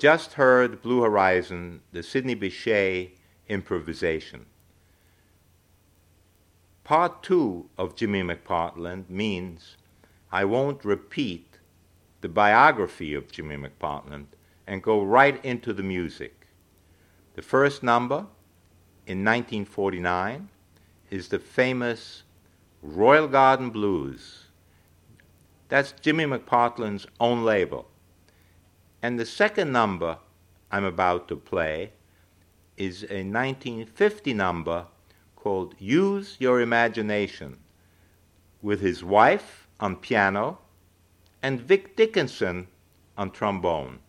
Just heard Blue Horizon, the Sidney Bechet improvisation. Part two of Jimmy McPartland means I won't repeat the biography of Jimmy McPartland and go right into the music. The first number in 1949 is the famous Royal Garden Blues. That's Jimmy McPartland's own label. And the second number I'm about to play is a 1950 number called Use Your Imagination with his wife on piano and Vic Dickenson on trombone.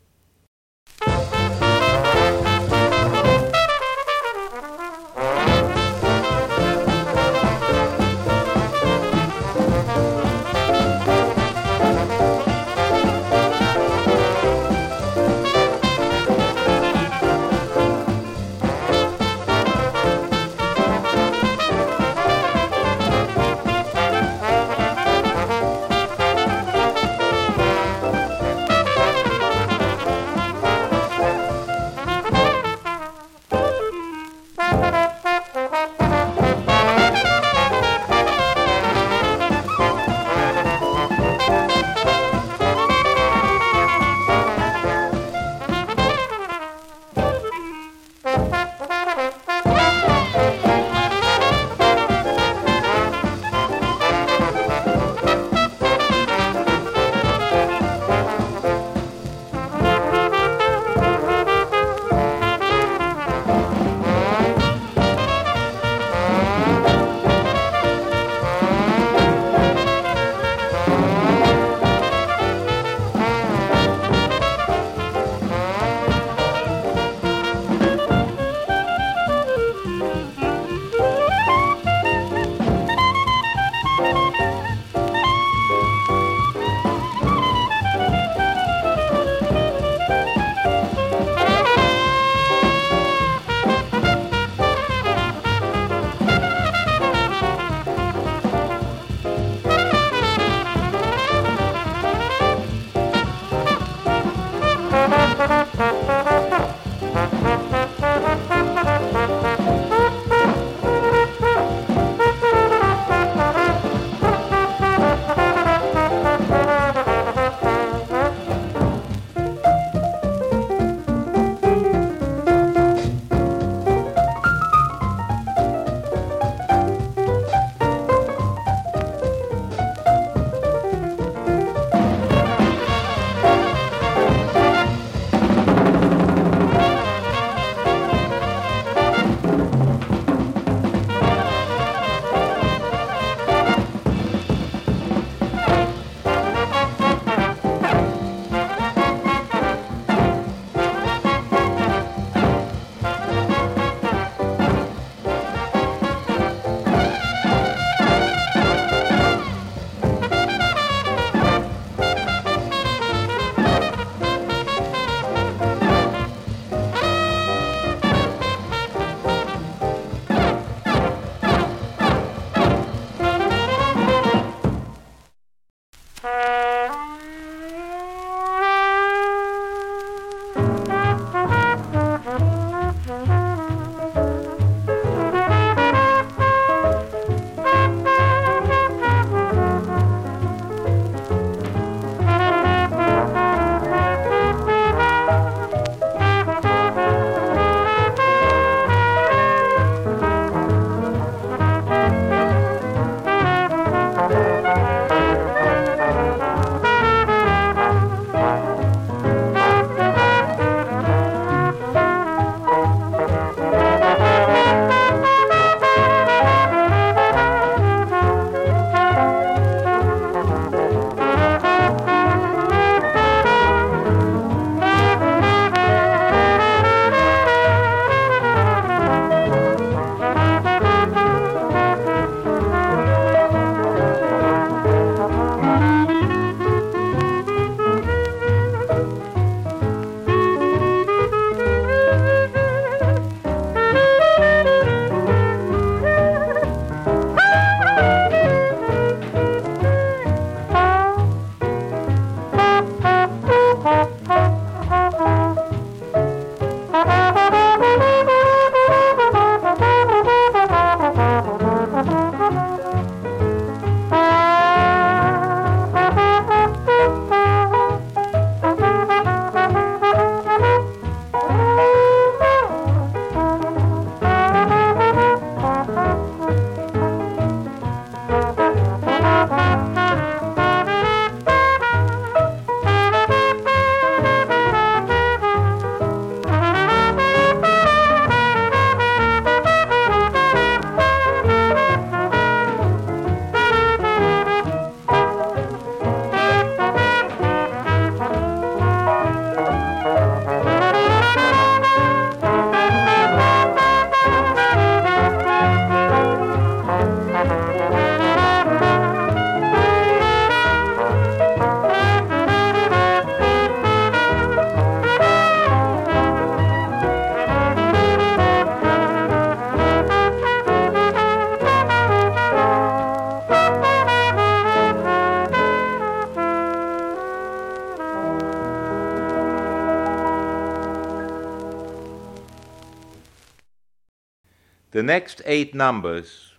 Next eight numbers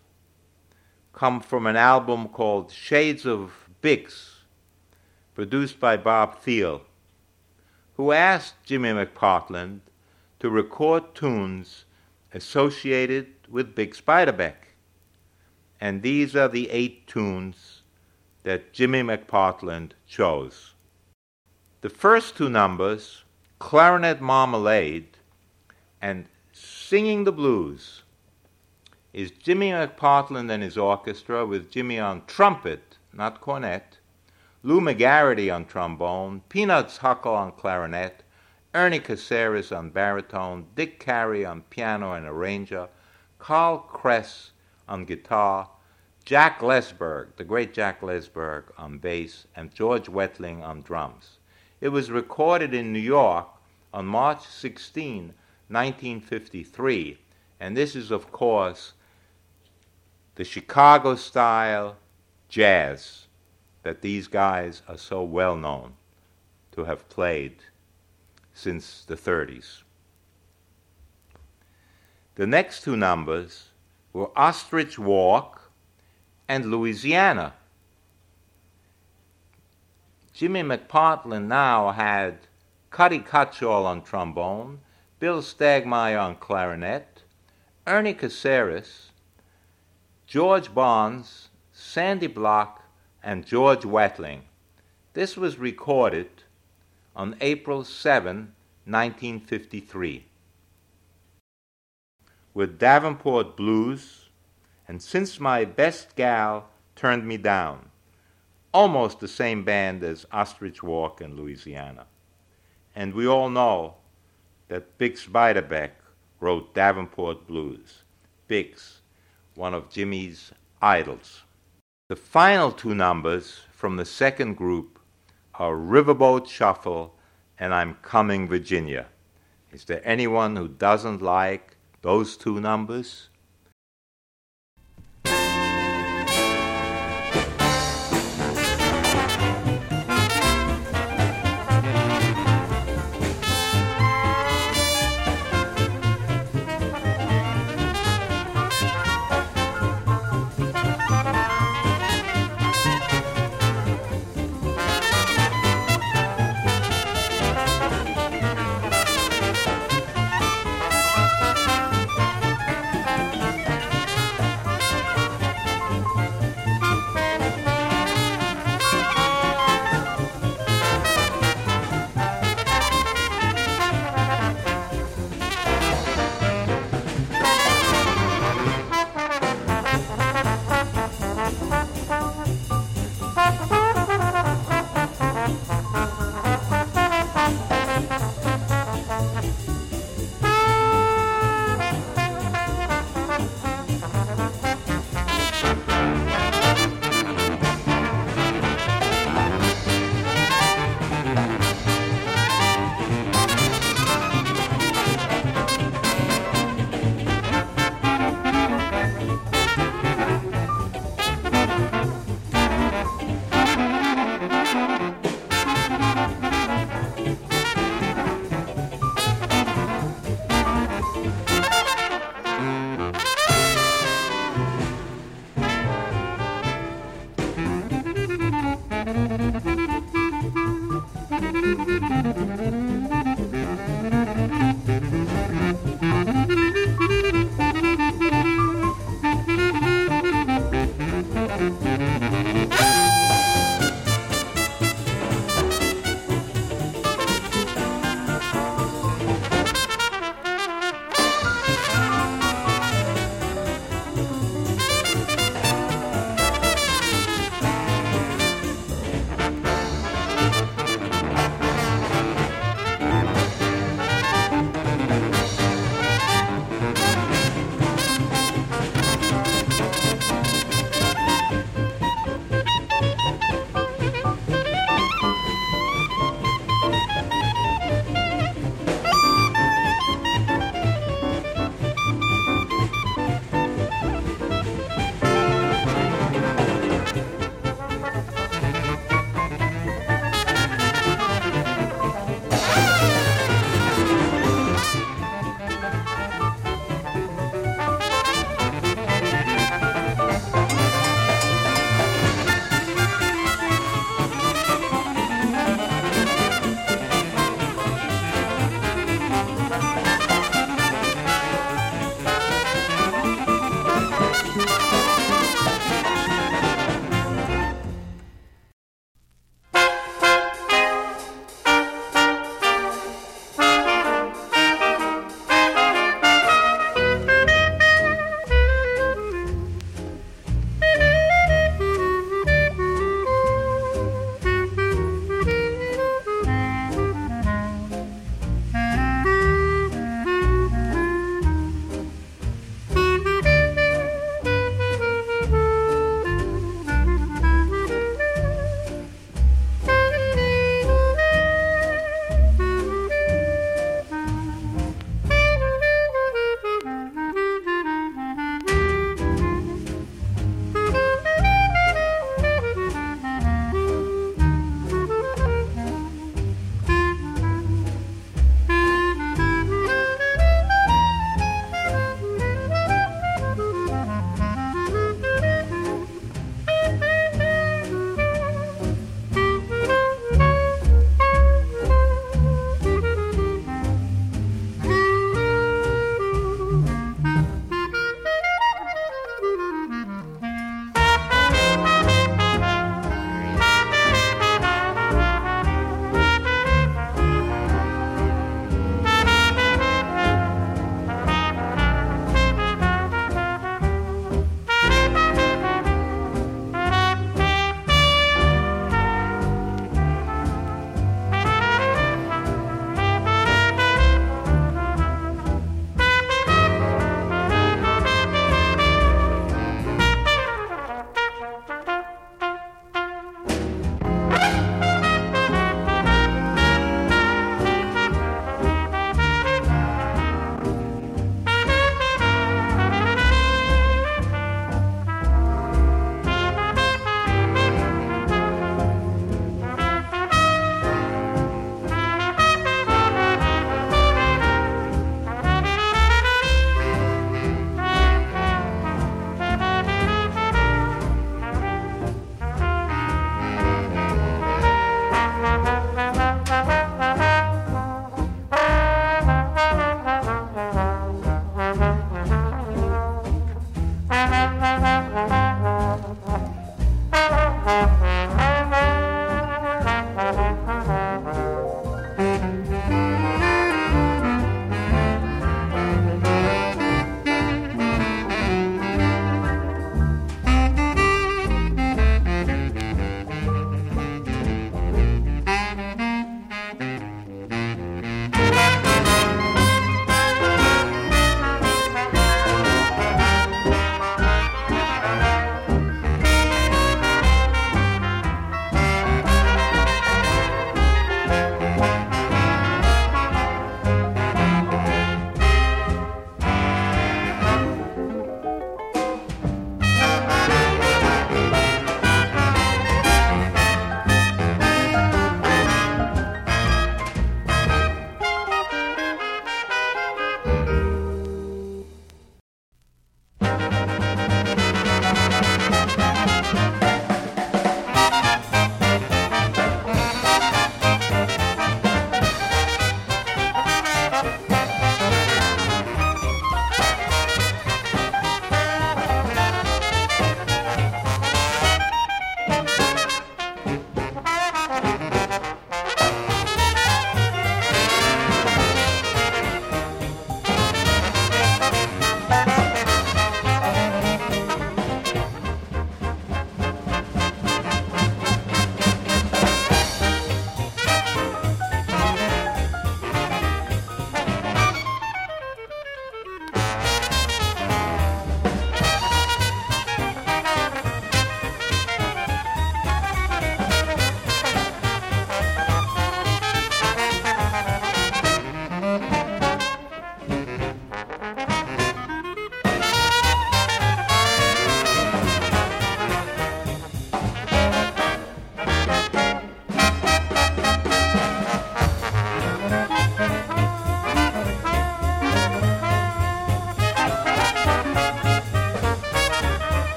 come from an album called Shades of Bix, produced by Bob Thiele, who asked Jimmy McPartland to record tunes associated with Bix Beiderbecke. And these are the eight tunes that Jimmy McPartland chose. The first two numbers, Clarinet Marmalade and Singing the Blues, is Jimmy McPartland and his orchestra with Jimmy on trumpet, not cornet, Lou McGarity on trombone, Peanuts Hucko on clarinet, Ernie Caceres on baritone, Dick Carey on piano and arranger, Carl Kress on guitar, Jack Lesberg, the great Jack Lesberg on bass, and George Wettling on drums. It was recorded in New York on March 16, 1953, and this is, of course, the Chicago style jazz that these guys are so well known to have played since the 30s. The next two numbers were Ostrich Walk and Louisiana. Jimmy McPartland now had Cutty Cutshall on trombone, Bill Stegmeyer on clarinet, Ernie Caceres, George Barnes, Sandy Block, and George Wettling. This was recorded on April 7, 1953. With Davenport Blues and Since My Best Gal Turned Me Down, almost the same band as Ostrich Walk in Louisiana. And we all know that Bix Beiderbecke wrote Davenport Blues. Bix, one of Jimmy's idols. The final two numbers from the second group are Riverboat Shuffle and I'm Coming Virginia. Is there anyone who doesn't like those two numbers?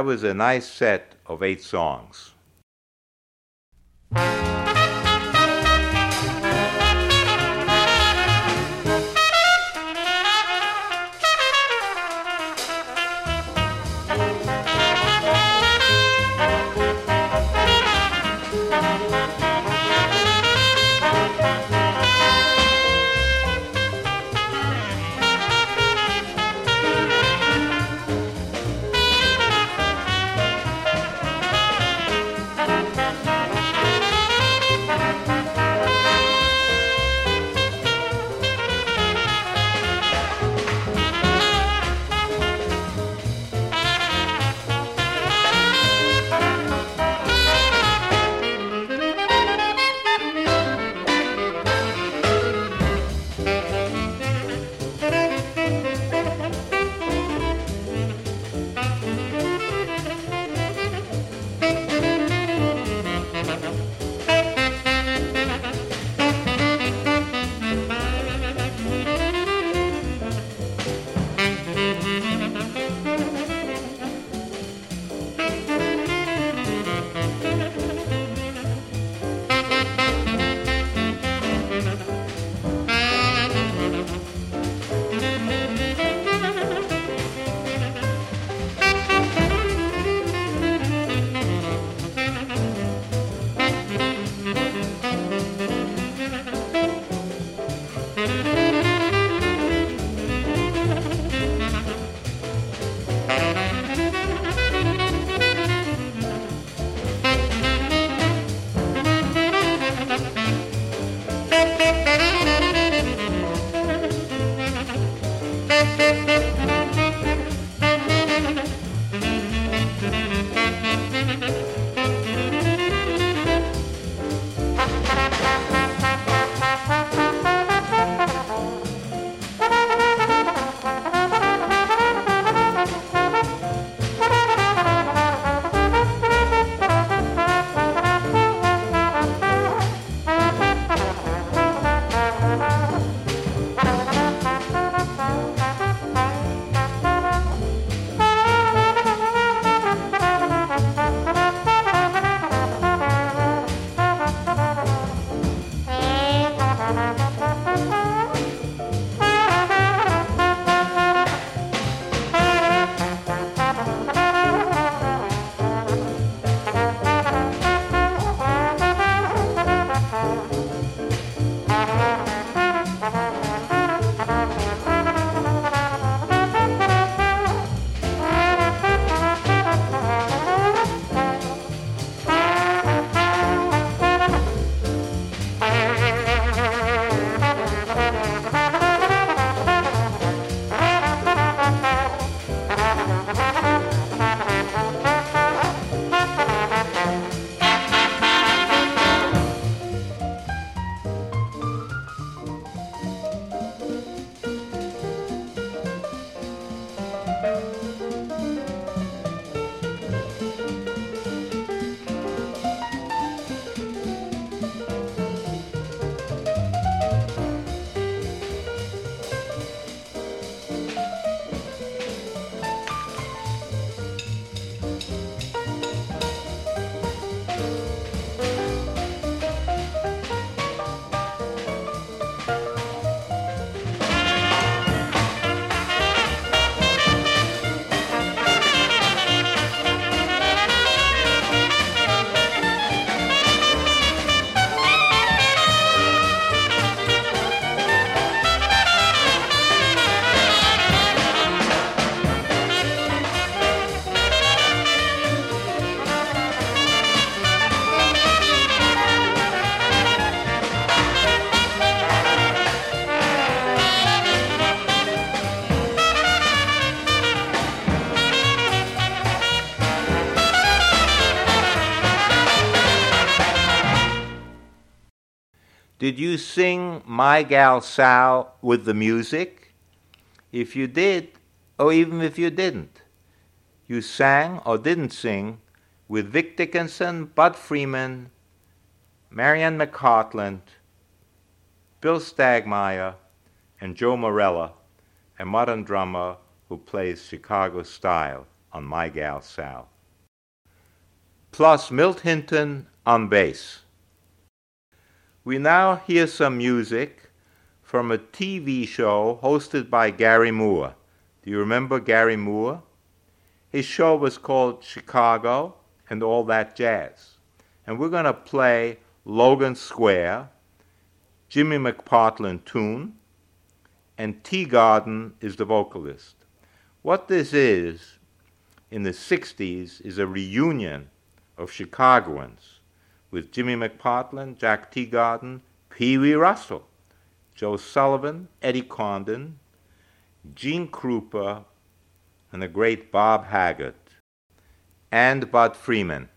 That was a nice set of eight songs. Did you sing My Gal Sal with the music? If you did, or even if you didn't, you sang or didn't sing with Vic Dickenson, Bud Freeman, Marian McPartland, Bill Stegmeyer, and Joe Morello, a modern drummer who plays Chicago style on My Gal Sal. Plus Milt Hinton on bass. We now hear some music from a TV show hosted by Garry Moore. Do you remember Garry Moore? His show was called Chicago and All That Jazz. And we're going to play Logan Square, Jimmy McPartland tune, and Teagarden is the vocalist. What this is in the 60s is a reunion of Chicagoans with Jimmy McPartland, Jack Teagarden, Pee Wee Russell, Joe Sullivan, Eddie Condon, Gene Krupa, and the great Bob Haggart, and Bud Freeman.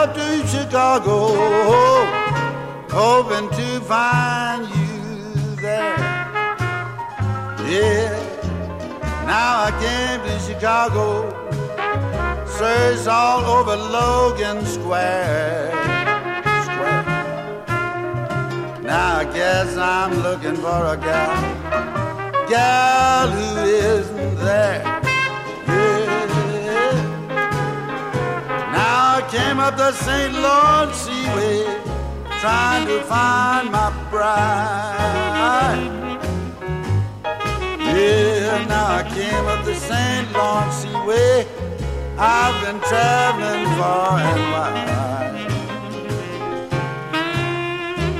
Up to Chicago hoping to find you there. Yeah, now I came to Chicago, searched all over Logan Square. Square. Now I guess I'm looking for a gal, gal who isn't there. Came up the St. Lawrence Seaway, trying to find my bride. Yeah, now I came up the St. Lawrence Seaway. I've been traveling far and wide.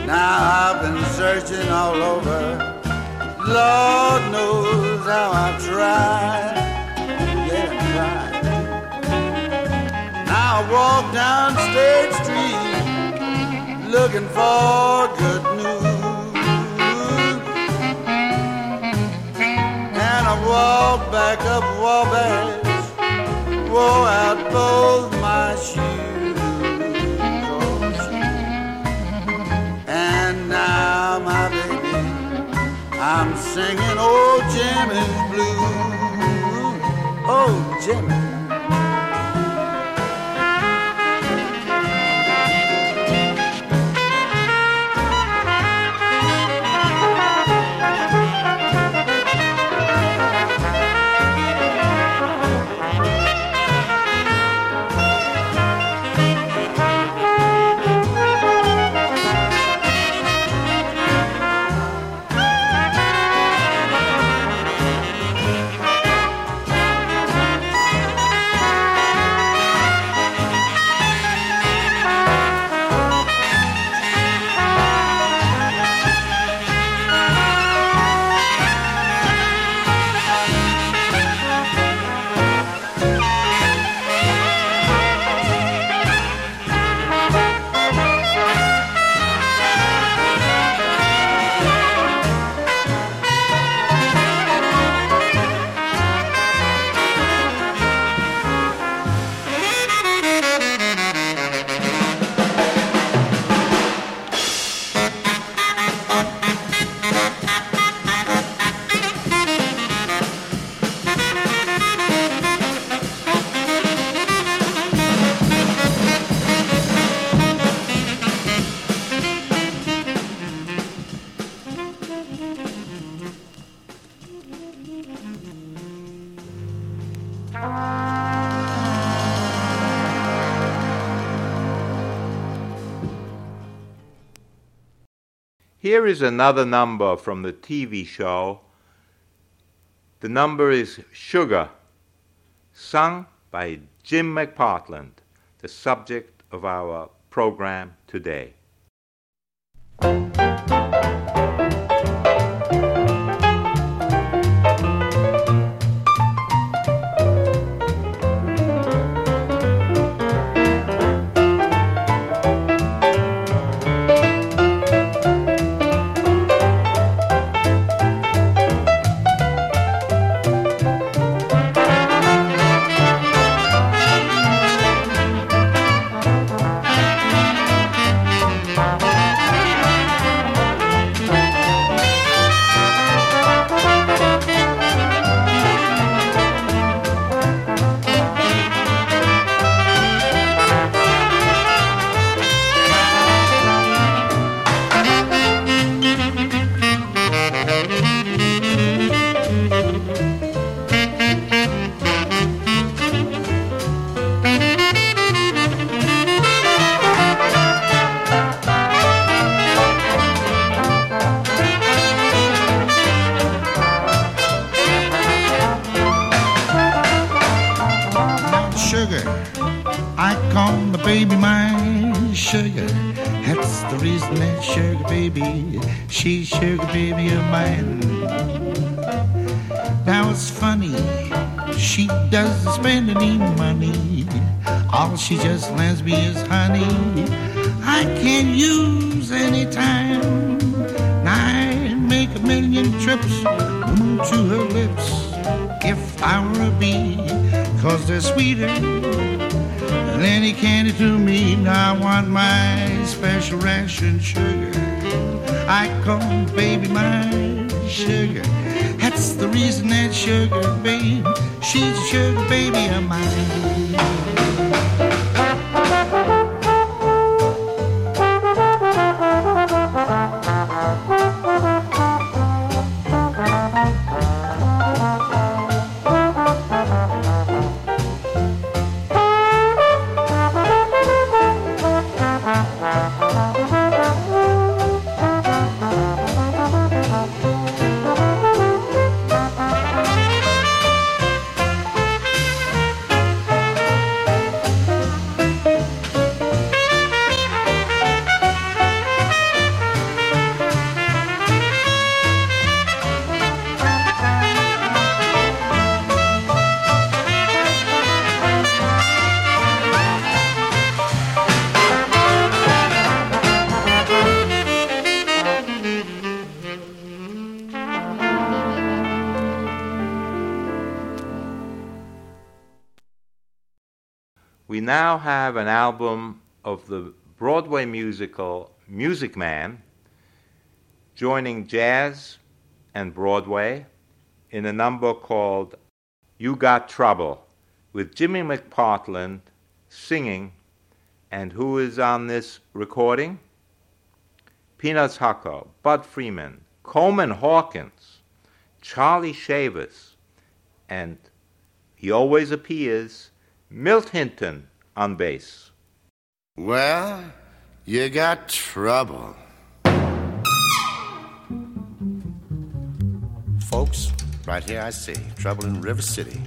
Now I've been searching all over. Lord knows how I've tried. I walk down State Street looking for good news. And I walk back up Wabash, wore out both my shoes. Oh. And now, my baby, I'm singing old Jimmy's blues. Oh, Jimmy. Oh, Here is another number from the TV show. The number is Sugar, sung by Jim McPartland, the subject of our program today. She just lends me is honey. I can't use any time. I make a million trips to her lips if I were a bee, cause they're sweeter than any candy to me. Now I want my special ration sugar. I call baby my sugar. That's the reason that sugar, babe, she's a sugar baby of mine. Album of the Broadway musical Music Man joining jazz and Broadway in a number called You Got Trouble with Jimmy McPartland singing. And who is on this recording? Peanuts Hucko, Bud Freeman, Coleman Hawkins, Charlie Shavers, and he always appears, Milt Hinton on bass. Well, you got trouble. Folks, right here I say, trouble in River City.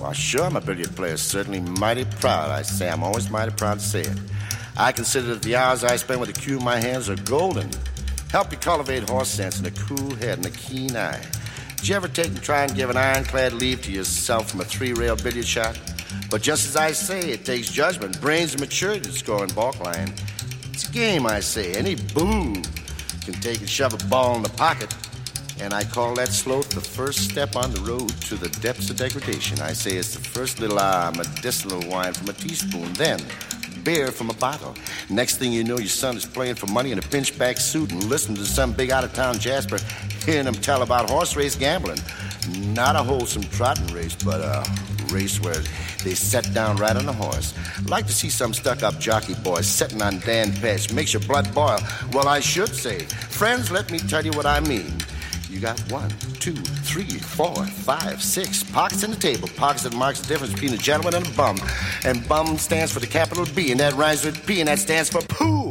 Well, sure, I'm a billiard player, certainly mighty proud. I say, I'm always mighty proud to say it. I consider that the hours I spend with the cue in my hands are golden. Help you cultivate horse sense and a cool head and a keen eye. Did you ever take and try and give an ironclad leave to yourself from a three rail billiard shot? But just as I say, it takes judgment, brains, and maturity to score in balk line. It's a game, I say. Any boob can take and shove a ball in the pocket. And I call that sloth the first step on the road to the depths of degradation. I say it's the first little ah, medicinal wine from a teaspoon, then beer from a bottle. Next thing you know, your son is playing for money in a pinchback suit and listening to some big out of town Jasper hearing him tell about horse race gambling. Not a wholesome trotting race, but a race where they set down right on the horse. Like to see some stuck up jockey boys sitting on Dan Patch. Makes your blood boil. Well, I should say. Friends, let me tell you what I mean. You got one, two, three, four, five, six pockets in the table. Pockets that marks the difference between a gentleman and a bum. And bum stands for the capital B, and that rhymes with P, and that stands for pool.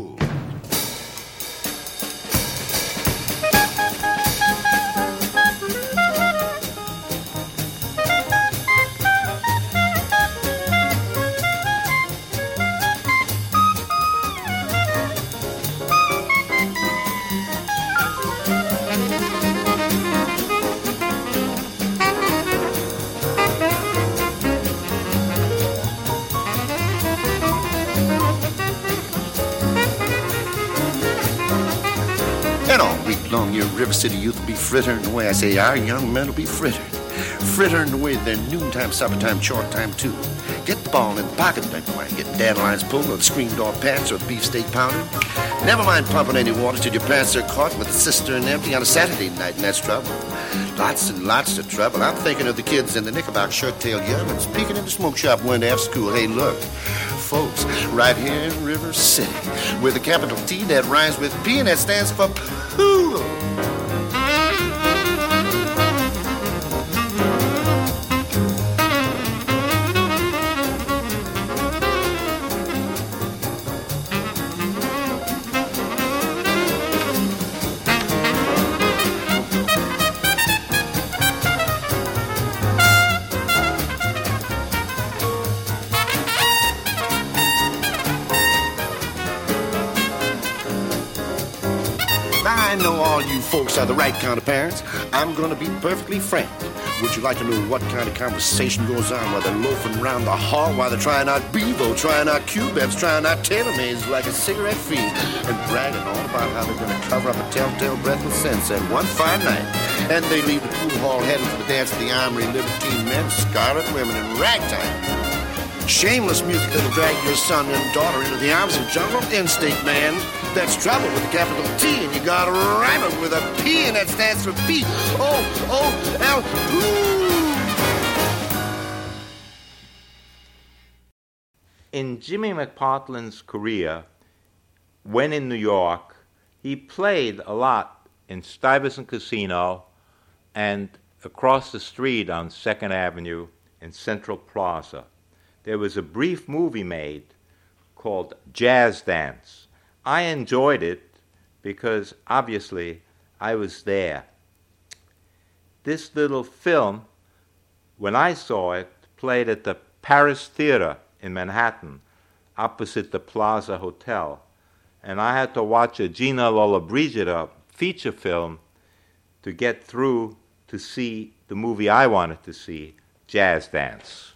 Long, your River City youth will be frittering away. I say, our young men will be frittered. Frittering away their noontime, supper time, short time, too. Get the ball in the pocket, don't mind getting dandelions pulled or the screen door pants or the beefsteak pounded. Never mind pumping any water till your pants are caught with the cistern empty on a Saturday night, and that's trouble. Lots and lots of trouble. I'm thinking of the kids in the Knickerbocker shirt-tailed youngins peeking in the smoke shop day after school. Hey, look, folks, right here in River City, with a capital T that rhymes with P and that stands for. Right kind of parents. I'm going to be perfectly frank. Would you like to know what kind of conversation goes on while they're loafing around the hall while they're trying out Bevo, trying out Cubebs, trying out tailor-mades like a cigarette fiend, and bragging all about how they're going to cover up a telltale breathless sunset one fine night. And they leave the pool hall heading for the dance of the armory, libertine men, scarlet women, and ragtime. Shameless music that'll drag your son and daughter into the arms of jungle instinct, man. That's trouble with a capital T, and you gotta rhyme it with a P, and that stands for P. O O L. In Jimmy McPartland's career, when in New York, he played a lot in Stuyvesant Casino and across the street on Second Avenue in Central Plaza. There was a brief movie made called Jazz Dance. I enjoyed it because obviously I was there. This little film, when I saw it, played at the Paris Theater in Manhattan, opposite the Plaza Hotel. And I had to watch a Gina Lollobrigida feature film to get through to see the movie I wanted to see, Jazz Dance.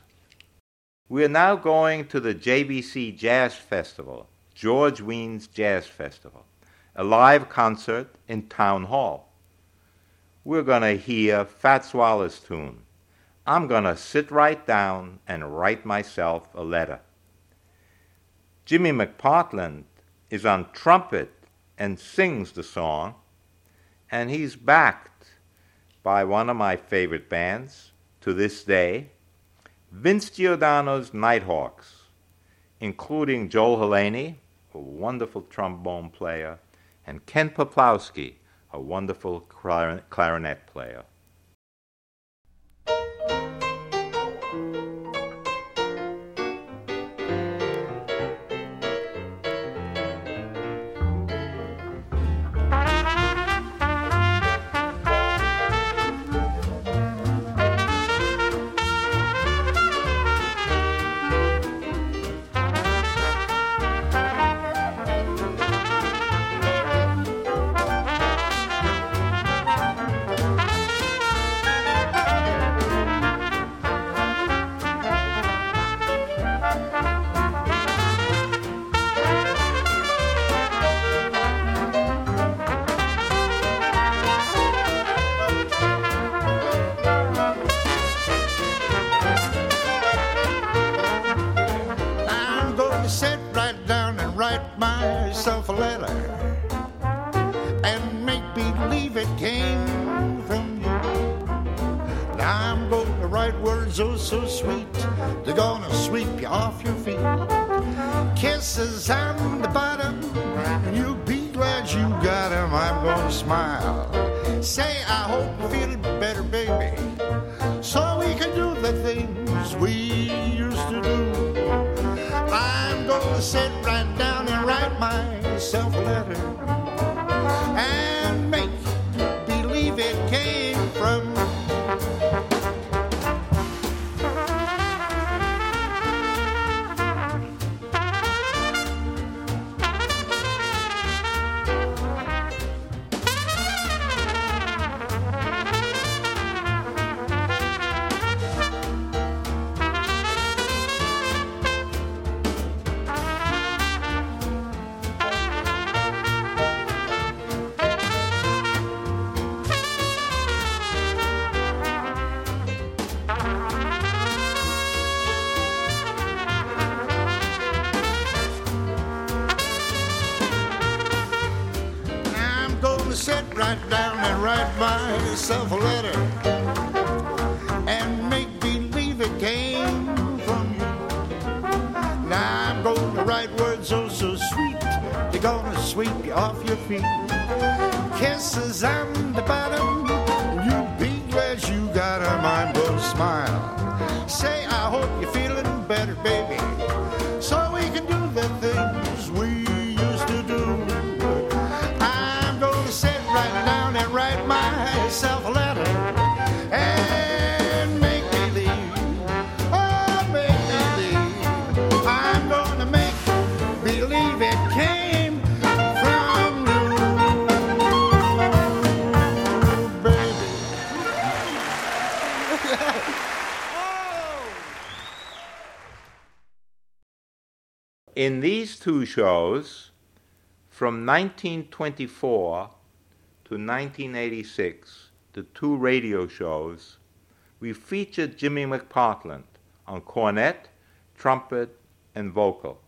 We are now going to the JVC Jazz Festival, George Wein's Jazz Festival, a live concert in Town Hall. We're going to hear Fats Waller's tune. I'm going to sit right down and write myself a letter. Jimmy McPartland is on trumpet and sings the song, and he's backed by one of my favorite bands to this day, Vince Giordano's Nighthawks, including Joel Helleny, a wonderful trombone player, and Ken Peplowski, a wonderful clarinet player. Myself a letter and make believe it came from you. Now I'm going to write words oh so sweet, they're gonna sweep you off your feet. Kisses on the bottom, you be glad you got a mind blow smile. Say I hope you feel better, two shows, from 1924 to 1986, the two radio shows, we featured Jimmy McPartland on cornet, trumpet, and vocal.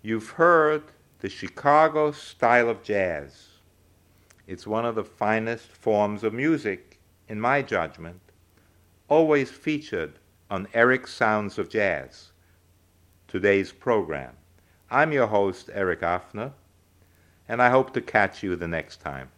You've heard the Chicago style of jazz. It's one of the finest forms of music, in my judgment, always featured on Eric's Sounds of Jazz today's program. I'm your host, Eric Offner, and I hope to catch you the next time.